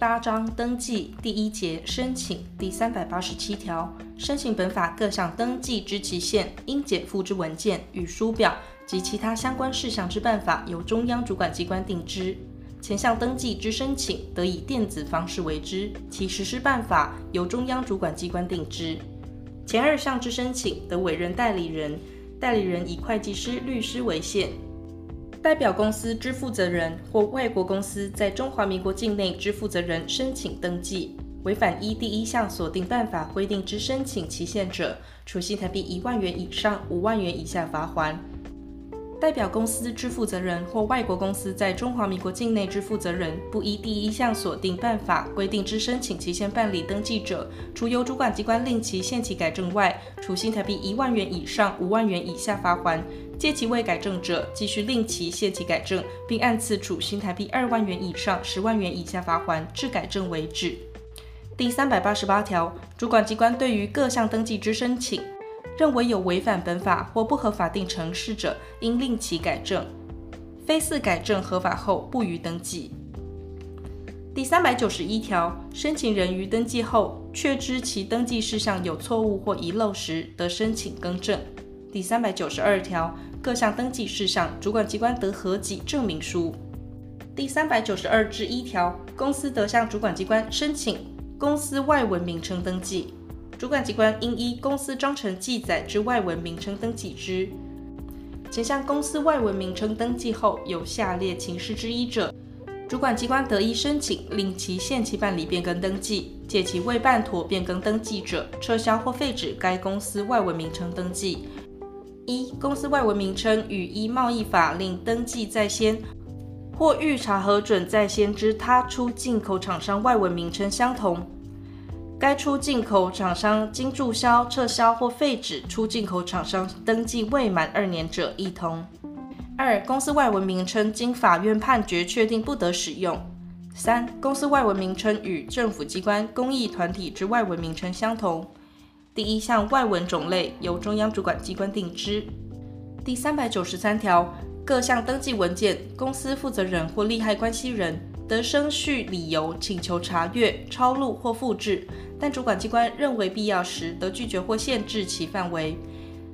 八章登记第一节申请第三百八十七条，申请本法各项登记之期限，应检附之文件与书表及其他相关事项之办法，由中央主管机关定之。前项登记之申请，得以电子方式为之，其实施办法由中央主管机关定之。前二项之申请，得委任代理人，代理人以会计师、律师为限。代表公司之负责人或外国公司在中华民国境内之负责人申请登记，违反一第一项锁定办法规定之申请期限者，处新台币一万元以上五万元以下罚锾。代表公司之负责人或外国公司在中华民国境内之负责人，不依第一项所定办法规定之申请期限办理登记者，除由主管机关令其限期改正外，处新台币一万元以上五万元以下罚锾；届期未改正者，继续令其限期改正，并按次处新台币二万元以上十万元以下罚锾，至改正为止。第三百八十八条，主管机关对于各项登记之申请，认为有违反本法或不合法定程式者，应令其改正；非似改正合法后，不予登记。第三百九十一条，申请人于登记后确知其登记事项有错误或遗漏时，得申请更正。第三百九十二条，各项登记事项，主管机关得核给证明书。第三百九十二之一条，公司得向主管机关申请公司外文名称登记。主管机关应依公司章程记载之外文名称登记之。前向公司外文名称登记后有下列情事之一者，主管机关得依申请令其限期办理变更登记，届期未办妥变更登记者，撤销或废止该公司外文名称登记。一、公司外文名称与依贸易法令登记在先或预查核准在先之他出进口厂商外文名称相同。该出进口厂商经注销、撤销或废止出进口厂商登记未满二年者，一同。二、公司外文名称经法院判决确定不得使用。三、公司外文名称与政府机关、公益团体之外文名称相同。第一项外文种类由中央主管机关定之。第三百九十三条，各项登记文件，公司负责人或利害关系人得生续理由请求查阅、抄录或复制。但主管机关认为必要时，得拒绝或限制其范围。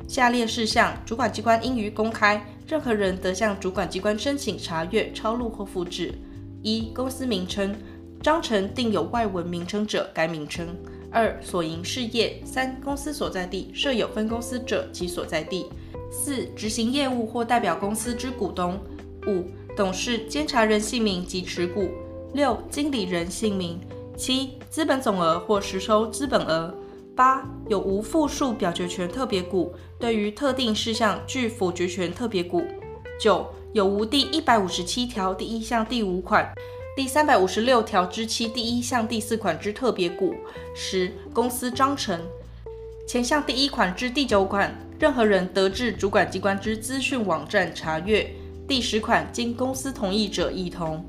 下列事项，主管机关应于公开，任何人得向主管机关申请查阅、抄录或复制：一、公司名称，章程订有外文名称者，该名称；二、所营事业；三、公司所在地，设有分公司者其所在地；四、执行业务或代表公司之股东；五、董事、监察人姓名及持股；六、经理人姓名。七、资本总额或实收资本额；八、有无附属表决权特别股，对于特定事项具否决权特别股；九、有无第一百五十七条第一项第五款、第三百五十六条之七第一项第四款之特别股；十、公司章程。前项第一款之第九款，任何人得至主管机关之资讯网站查阅；第十款经公司同意者，亦同。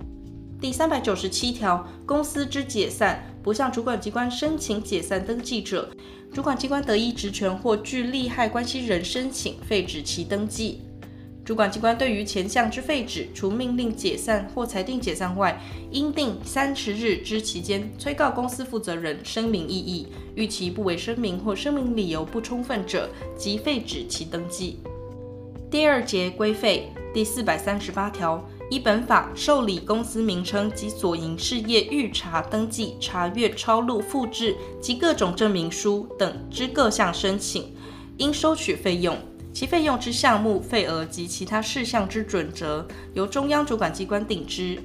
第三百九十七条，公司之解散，不向主管机关申请解散登记者，主管机关得依职权或据利害关系人申请废止其登记。主管机关对于前项之废止，除命令解散或裁定解散外，应定三十日之期间，催告公司负责人声明异议，逾期不为声明或声明理由不充分者，即废止其登记。第二节规费第四百三十八条。依本法受理公司名称及所营事业预查登记、查阅、抄录、复制及各种证明书等之各项申请，应收取费用，其费用之项目、费额及其他事项之准则，由中央主管机关定之。